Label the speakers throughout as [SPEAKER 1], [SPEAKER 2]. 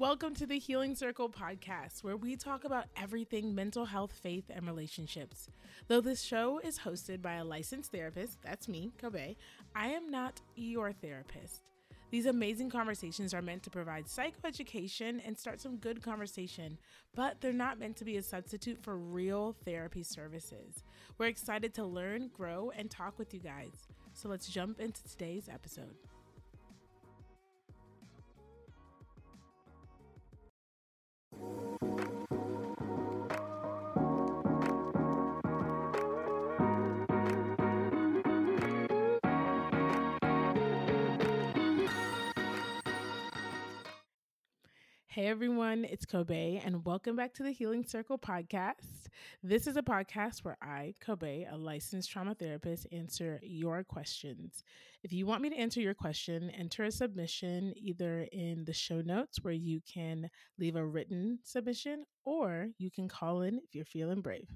[SPEAKER 1] Welcome to the Healing Circle podcast, where we talk about everything mental health, faith, and relationships. Though this show is hosted by a licensed therapist, that's me, Kobe, I am not your therapist. These amazing conversations are meant to provide psychoeducation and start some good conversation, but they're not meant to be a substitute for real therapy services. We're excited to learn, grow, and talk with you guys. So let's jump into today's episode. Hey everyone, it's Kobe, and welcome back to the Healing Circle podcast. This is a podcast where I, Kobe, a licensed trauma therapist, answer your questions. If you want me to answer your question, enter a submission either in the show notes where you can leave a written submission or you can call in if you're feeling brave.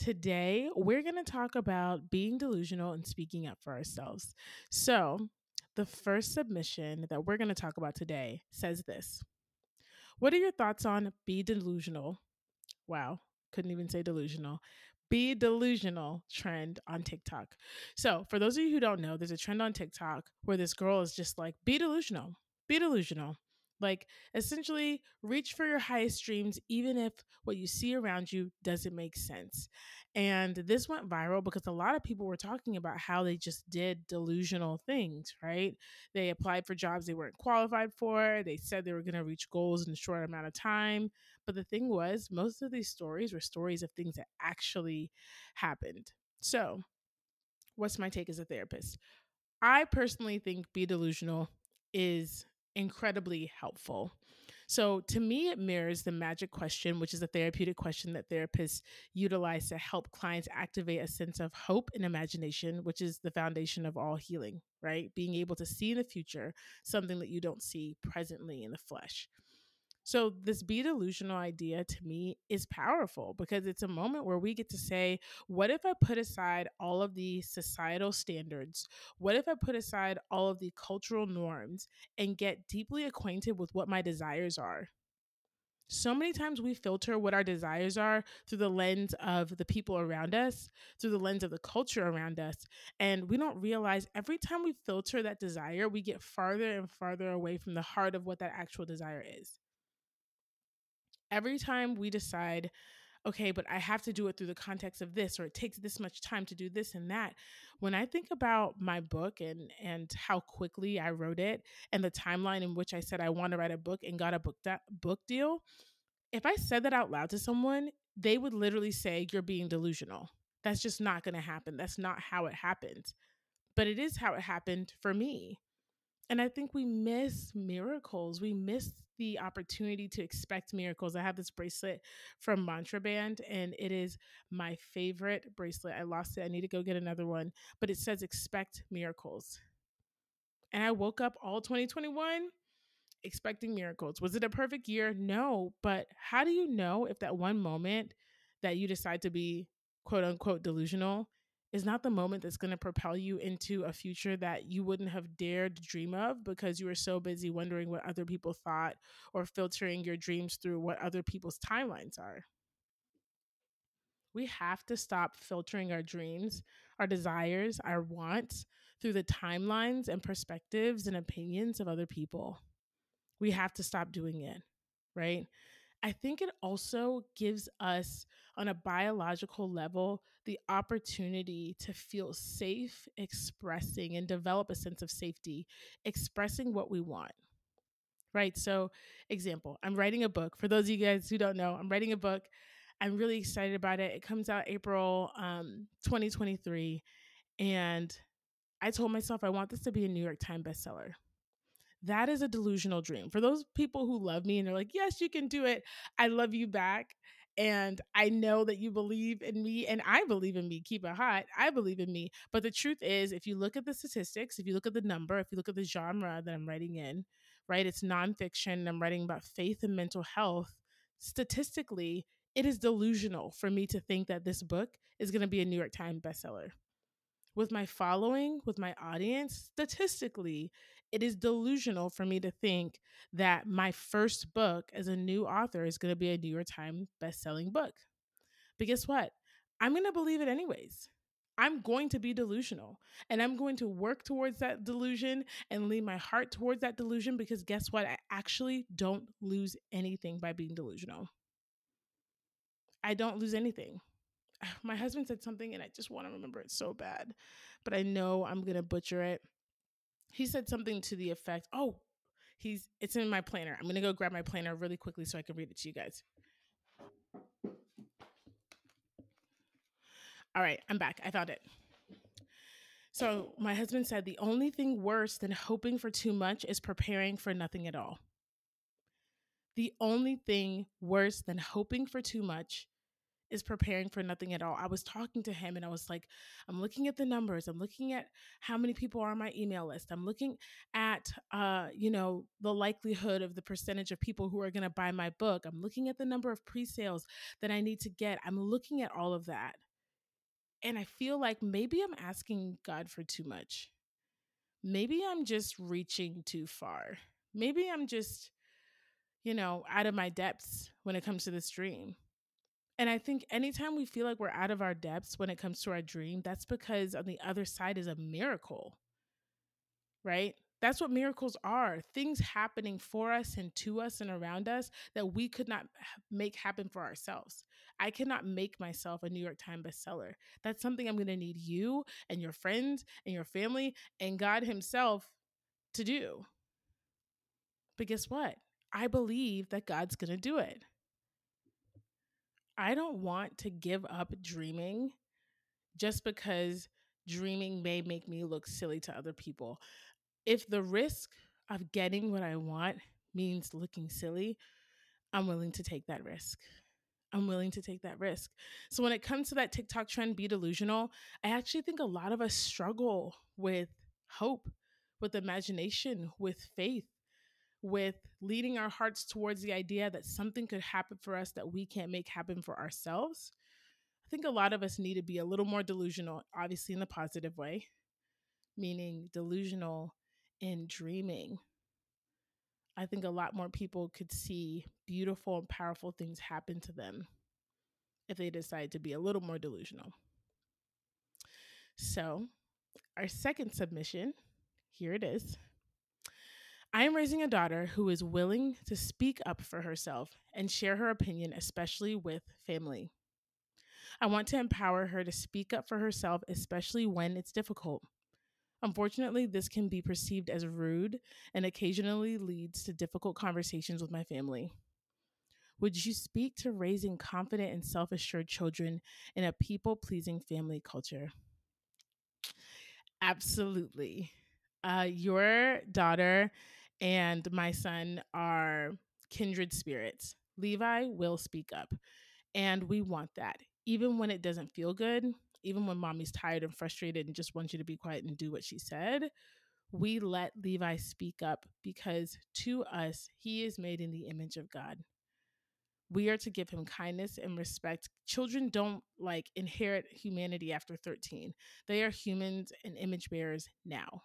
[SPEAKER 1] Today, we're going to talk about being delusional and speaking up for ourselves. So, the first submission that we're going to talk about today says this. What are your thoughts on be delusional? Wow, couldn't even say delusional. Be delusional trend on TikTok. So, for those of you who don't know, there's a trend on TikTok where this girl is just like, be delusional, be delusional. Like, essentially, reach for your highest dreams, even if what you see around you doesn't make sense. And this went viral because a lot of people were talking about how they just did delusional things, right? They applied for jobs they weren't qualified for, they said they were going to reach goals in a short amount of time. But the thing was, most of these stories were stories of things that actually happened. So, what's my take as a therapist? I personally think Be Delusional is incredibly helpful. So, to me, it mirrors the magic question, which is a therapeutic question that therapists utilize to help clients activate a sense of hope and imagination, which is the foundation of all healing, right? Being able to see in the future something that you don't see presently in the flesh. So, this be delusional idea to me is powerful because it's a moment where we get to say, what if I put aside all of the societal standards? What if I put aside all of the cultural norms and get deeply acquainted with what my desires are? So many times we filter what our desires are through the lens of the people around us, through the lens of the culture around us. And we don't realize every time we filter that desire, we get farther and farther away from the heart of what that actual desire is every time we decide, okay, but I have to do it through the context of this, or it takes this much time to do this and that. When I think about my book and and how quickly I wrote it, and the timeline in which I said I want to write a book and got a book book deal, if I said that out loud to someone, they would literally say, "You're being delusional." That's just not going to happen. That's not how it happened. But it is how it happened for me. And I think we miss miracles. We miss the opportunity to expect miracles. I have this bracelet from Mantra Band, and it is my favorite bracelet. I lost it. I need to go get another one, but it says expect miracles. And I woke up all 2021 expecting miracles. Was it a perfect year? No. But how do you know if that one moment that you decide to be quote unquote delusional is not the moment that's going to propel you into a future that you wouldn't have dared dream of because you were so busy wondering what other people thought or filtering your dreams through what other people's timelines are. We have to stop filtering our dreams, our desires, our wants through the timelines and perspectives and opinions of other people. We have to stop doing it, right? I think it also gives us, on a biological level, the opportunity to feel safe expressing and develop a sense of safety, expressing what we want. Right. So, example, I'm writing a book. For those of you guys who don't know, I'm writing a book. I'm really excited about it. It comes out April um, 2023. And I told myself I want this to be a New York Times bestseller that is a delusional dream. For those people who love me and they're like, yes, you can do it, I love you back. And I know that you believe in me, and I believe in me. Keep it hot. I believe in me. But the truth is, if you look at the statistics, if you look at the number, if you look at the genre that I'm writing in, right, it's nonfiction. and I'm writing about faith and mental health. Statistically, it is delusional for me to think that this book is going to be a New York Times bestseller with my following, with my audience, statistically, it is delusional for me to think that my first book as a new author is going to be a New York Times best-selling book. But guess what? I'm going to believe it anyways. I'm going to be delusional and I'm going to work towards that delusion and lean my heart towards that delusion because guess what? I actually don't lose anything by being delusional. I don't lose anything. My husband said something and I just want to remember it so bad, but I know I'm going to butcher it. He said something to the effect, "Oh, he's it's in my planner. I'm to go grab my planner really quickly so I can read it to you guys." All right, I'm back. I found it. So, my husband said the only thing worse than hoping for too much is preparing for nothing at all. The only thing worse than hoping for too much is preparing for nothing at all. I was talking to him and I was like, I'm looking at the numbers. I'm looking at how many people are on my email list. I'm looking at uh, you know, the likelihood of the percentage of people who are going to buy my book. I'm looking at the number of pre-sales that I need to get. I'm looking at all of that. And I feel like maybe I'm asking God for too much. Maybe I'm just reaching too far. Maybe I'm just, you know, out of my depths when it comes to this dream. And I think anytime we feel like we're out of our depths when it comes to our dream, that's because on the other side is a miracle, right? That's what miracles are things happening for us and to us and around us that we could not make happen for ourselves. I cannot make myself a New York Times bestseller. That's something I'm going to need you and your friends and your family and God Himself to do. But guess what? I believe that God's going to do it. I don't want to give up dreaming just because dreaming may make me look silly to other people if the risk of getting what I want means looking silly, I'm willing to take that risk. I'm willing to take that risk. So when it comes to that TikTok trend, be delusional, I actually think a lot of us struggle with hope, with imagination, with faith, with leading our hearts towards the idea that something could happen for us that we can't make happen for ourselves. I think a lot of us need to be a little more delusional, obviously in the positive way, meaning delusional in dreaming. I think a lot more people could see beautiful and powerful things happen to them if they decide to be a little more delusional. So, our second submission here it is. I am raising a daughter who is willing to speak up for herself and share her opinion, especially with family. I want to empower her to speak up for herself, especially when it's difficult. Unfortunately, this can be perceived as rude and occasionally leads to difficult conversations with my family. Would you speak to raising confident and self assured children in a people pleasing family culture? Absolutely. Uh, your daughter and my son are kindred spirits. Levi will speak up, and we want that. Even when it doesn't feel good, even when mommy's tired and frustrated and just wants you to be quiet and do what she said, we let Levi speak up because to us, he is made in the image of God. We are to give him kindness and respect. Children don't like inherit humanity after 13. They are humans and image bearers now.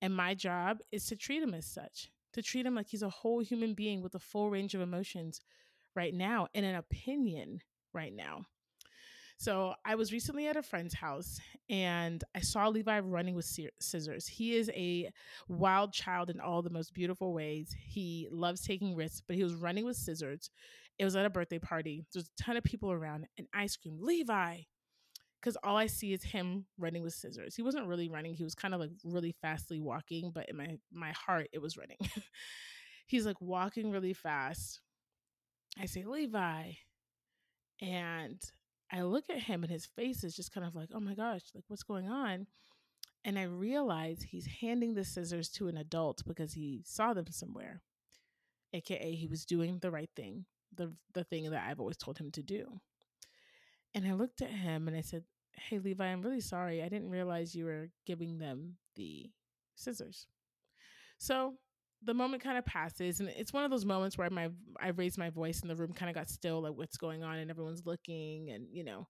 [SPEAKER 1] And my job is to treat him as such, to treat him like he's a whole human being with a full range of emotions right now and an opinion right now. So I was recently at a friend's house and I saw Levi running with scissors. He is a wild child in all the most beautiful ways. He loves taking risks, but he was running with scissors. It was at a birthday party. There's a ton of people around, and I screamed, Levi, because all I see is him running with scissors. He wasn't really running; he was kind of like really fastly walking, but in my my heart, it was running. He's like walking really fast. I say, Levi, and I look at him and his face is just kind of like, oh my gosh, like what's going on? And I realize he's handing the scissors to an adult because he saw them somewhere. AKA he was doing the right thing, the the thing that I've always told him to do. And I looked at him and I said, Hey Levi, I'm really sorry. I didn't realize you were giving them the scissors. So the moment kind of passes and it's one of those moments where my I raised my voice and the room kind of got still like what's going on and everyone's looking and you know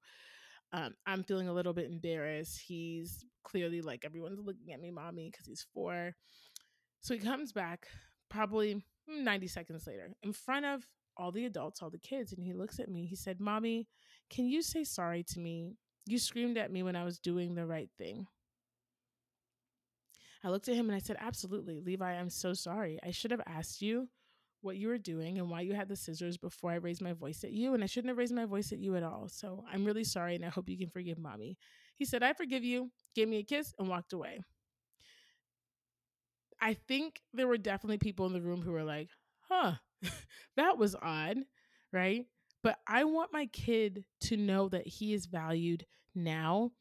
[SPEAKER 1] um, I'm feeling a little bit embarrassed. He's clearly like everyone's looking at me, mommy, because he's four. So he comes back probably 90 seconds later in front of all the adults, all the kids, and he looks at me. He said, Mommy, can you say sorry to me? You screamed at me when I was doing the right thing. I looked at him and I said, Absolutely, Levi, I'm so sorry. I should have asked you what you were doing and why you had the scissors before I raised my voice at you. And I shouldn't have raised my voice at you at all. So I'm really sorry and I hope you can forgive mommy. He said, I forgive you, gave me a kiss, and walked away. I think there were definitely people in the room who were like, huh, that was odd, right? But I want my kid to know that he is valued now,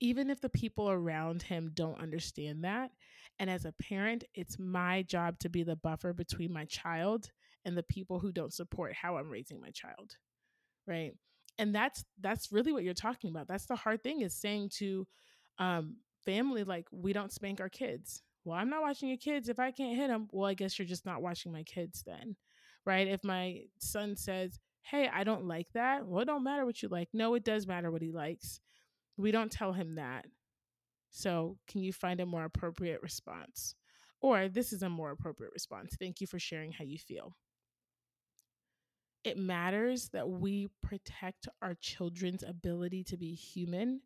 [SPEAKER 1] even if the people around him don't understand that. And as a parent, it's my job to be the buffer between my child and the people who don't support how I'm raising my child. Right. And that's that's really what you're talking about. That's the hard thing is saying to um family like we don't spank our kids. Well, I'm not watching your kids if I can't hit them. Well, I guess you're just not watching my kids then. Right? If my son says, "Hey, I don't like that." Well, it don't matter what you like. No, it does matter what he likes. We don't tell him that. So, can you find a more appropriate response? Or, this is a more appropriate response. Thank you for sharing how you feel. It matters that we protect our children's ability to be human,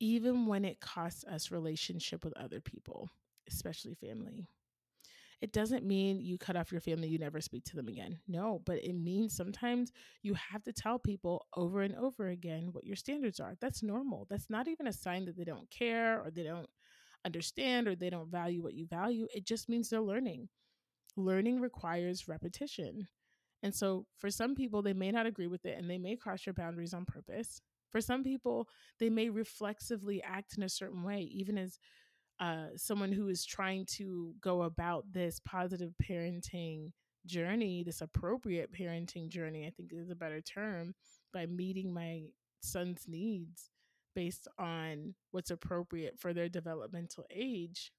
[SPEAKER 1] even when it costs us relationship with other people, especially family. It doesn't mean you cut off your family, you never speak to them again. No, but it means sometimes you have to tell people over and over again what your standards are. That's normal. That's not even a sign that they don't care or they don't understand or they don't value what you value. It just means they're learning. Learning requires repetition. And so for some people, they may not agree with it and they may cross your boundaries on purpose. For some people, they may reflexively act in a certain way, even as uh, someone who is trying to go about this positive parenting journey, this appropriate parenting journey, I think is a better term, by meeting my son's needs based on what's appropriate for their developmental age.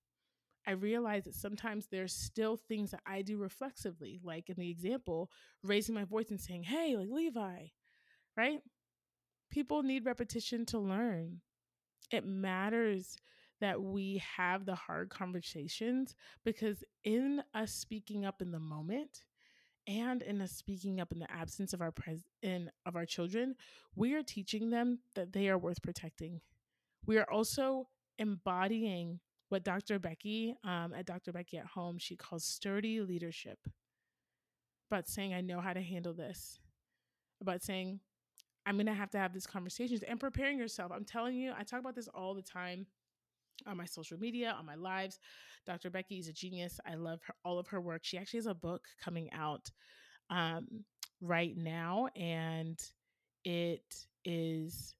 [SPEAKER 1] I realize that sometimes there's still things that I do reflexively, like in the example, raising my voice and saying, Hey, like Levi, right? People need repetition to learn. It matters that we have the hard conversations because in us speaking up in the moment and in us speaking up in the absence of our pres in of our children, we are teaching them that they are worth protecting. We are also embodying what Dr. Becky um, at Dr. Becky at Home she calls sturdy leadership. About saying I know how to handle this. About saying I'm gonna have to have these conversations and preparing yourself. I'm telling you, I talk about this all the time on my social media, on my lives. Dr. Becky is a genius. I love her, all of her work. She actually has a book coming out um, right now, and it is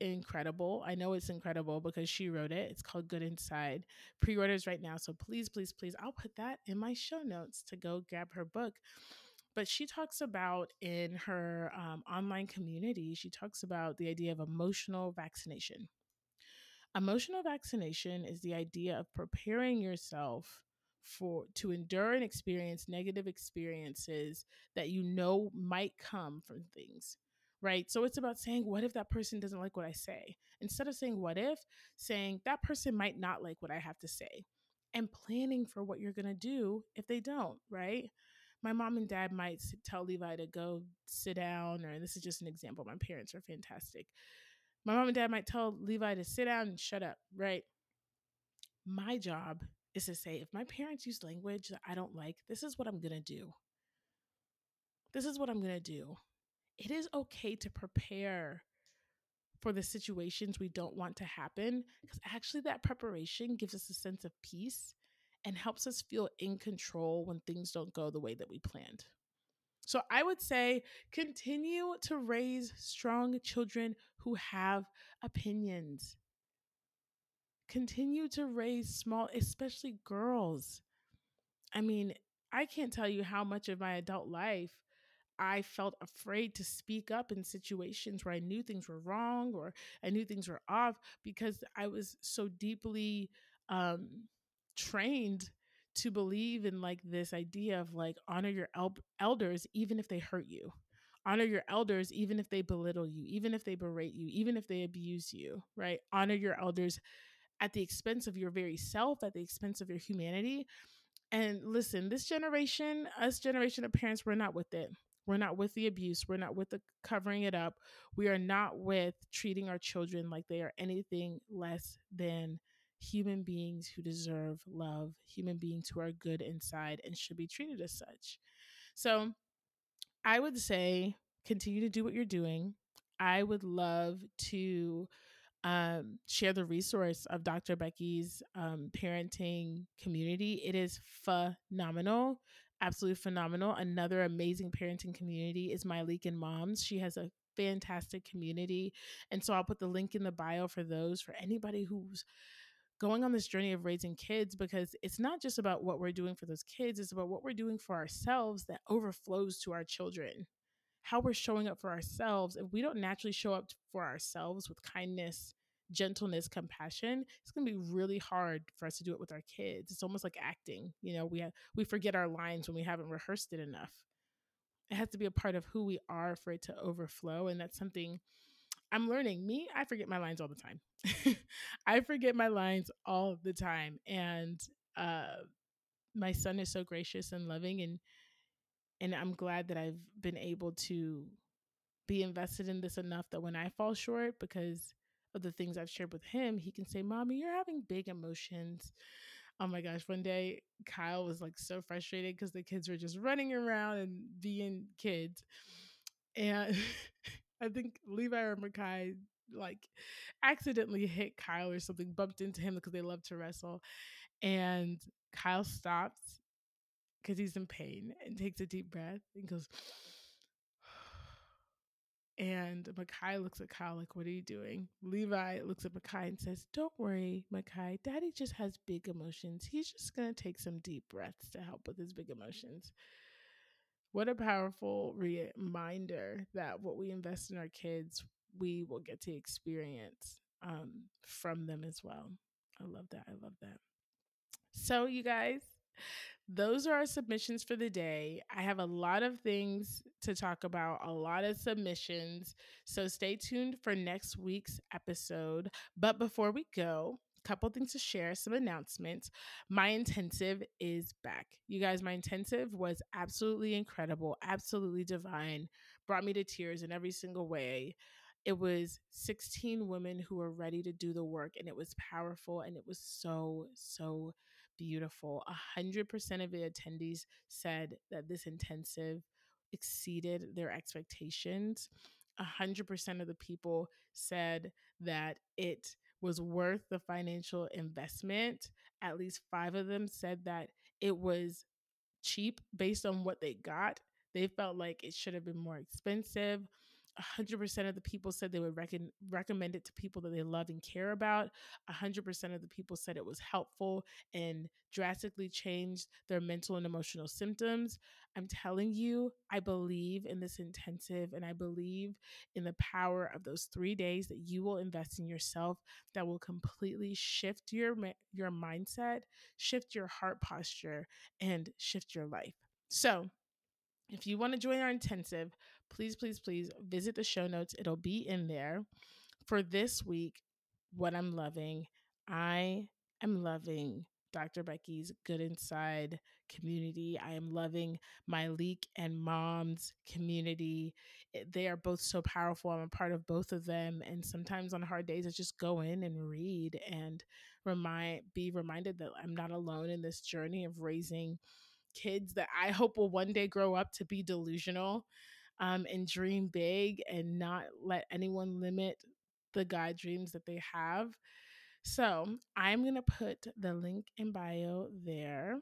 [SPEAKER 1] incredible. I know it's incredible because she wrote it. It's called Good Inside. Pre orders right now. So please, please, please, I'll put that in my show notes to go grab her book. But she talks about in her um, online community, she talks about the idea of emotional vaccination. Emotional vaccination is the idea of preparing yourself for to endure and experience negative experiences that you know might come from things right? So it's about saying what if that person doesn't like what i say? Instead of saying what if? saying that person might not like what i have to say and planning for what you're going to do if they don't right? My mom and dad might tell levi to go sit down or this is just an example my parents are fantastic my mom and dad might tell Levi to sit down and shut up, right? My job is to say, if my parents use language that I don't like, this is what I'm going to do. This is what I'm going to do. It is okay to prepare for the situations we don't want to happen because actually that preparation gives us a sense of peace and helps us feel in control when things don't go the way that we planned. So I would say continue to raise strong children who have opinions. Continue to raise small, especially girls. I mean, I can't tell you how much of my adult life I felt afraid to speak up in situations where I knew things were wrong or I knew things were off because I was so deeply um, trained to believe in like this idea of like honor your el- elders even if they hurt you honor your elders even if they belittle you even if they berate you even if they abuse you right honor your elders at the expense of your very self, at the expense of your humanity. And listen, this generation, us generation of parents, we're not with it. We're not with the abuse. We're not with the covering it up. We are not with treating our children like they are anything less than human beings who deserve love, human beings who are good inside and should be treated as such. So I would say continue to do what you're doing. I would love to um, share the resource of Dr. Becky's um, parenting community. It is phenomenal, absolutely phenomenal. Another amazing parenting community is Myleik and Moms. She has a fantastic community. And so I'll put the link in the bio for those, for anybody who's going on this journey of raising kids because it's not just about what we're doing for those kids, it's about what we're doing for ourselves that overflows to our children. How we're showing up for ourselves. If we don't naturally show up for ourselves with kindness, gentleness, compassion, it's going to be really hard for us to do it with our kids. It's almost like acting. You know, we have, we forget our lines when we haven't rehearsed it enough. It has to be a part of who we are for it to overflow, and that's something I'm learning. Me, I forget my lines all the time. I forget my lines all the time. And uh my son is so gracious and loving and and I'm glad that I've been able to be invested in this enough that when I fall short because of the things I've shared with him, he can say, "Mommy, you're having big emotions." Oh my gosh, one day Kyle was like so frustrated because the kids were just running around and being kids. And I think Levi or Makai like accidentally hit Kyle or something, bumped into him because they love to wrestle. And Kyle stops because he's in pain and takes a deep breath and goes, and Makai looks at Kyle like, What are you doing? Levi looks at Makai and says, Don't worry, Makai. Daddy just has big emotions. He's just going to take some deep breaths to help with his big emotions. What a powerful reminder that what we invest in our kids, we will get to experience um, from them as well. I love that. I love that. So, you guys, those are our submissions for the day. I have a lot of things to talk about, a lot of submissions. So, stay tuned for next week's episode. But before we go, a couple things to share, some announcements. My intensive is back. You guys, my intensive was absolutely incredible, absolutely divine, brought me to tears in every single way. It was 16 women who were ready to do the work, and it was powerful and it was so, so beautiful. 100% of the attendees said that this intensive exceeded their expectations. 100% of the people said that it was worth the financial investment. At least five of them said that it was cheap based on what they got. They felt like it should have been more expensive. 100% of the people said they would rec- recommend it to people that they love and care about. 100% of the people said it was helpful and drastically changed their mental and emotional symptoms. I'm telling you, I believe in this intensive and I believe in the power of those 3 days that you will invest in yourself that will completely shift your your mindset, shift your heart posture and shift your life. So, if you want to join our intensive, please, please, please visit the show notes. It'll be in there. For this week, what I'm loving, I am loving Dr. Becky's Good Inside community. I am loving Myleik and mom's community. Eh, they are both so powerful. I'm a part of both of them. And sometimes on hard days, I just go in and read and remind be reminded that I'm not alone in this journey of raising kids that I hope will one day grow up to be delusional um, and dream big and not let anyone limit the God dreams that they have. So I'm going to put the link in bio there.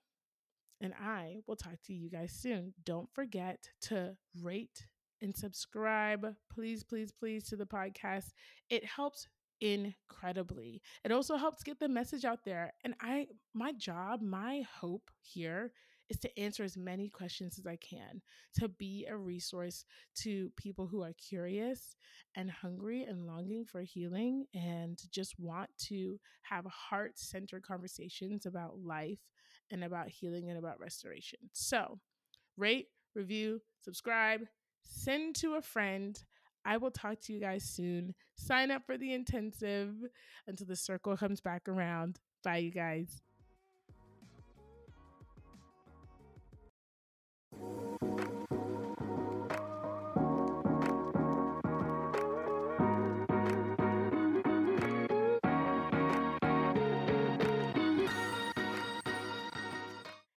[SPEAKER 1] And I will talk to you guys soon. Don't forget to rate and subscribe, please, please, please, to the podcast. It helps incredibly. It also helps get the message out there. And I, my job, my hope here is to answer as many questions as I can, to be a resource to people who are curious and hungry and longing for healing and just want to have heart centered conversations about life and about healing and about restoration. So, rate, review, subscribe, send to a friend. I will talk to you guys soon. Sign up for the intensive until the circle comes back around. Bye, you guys.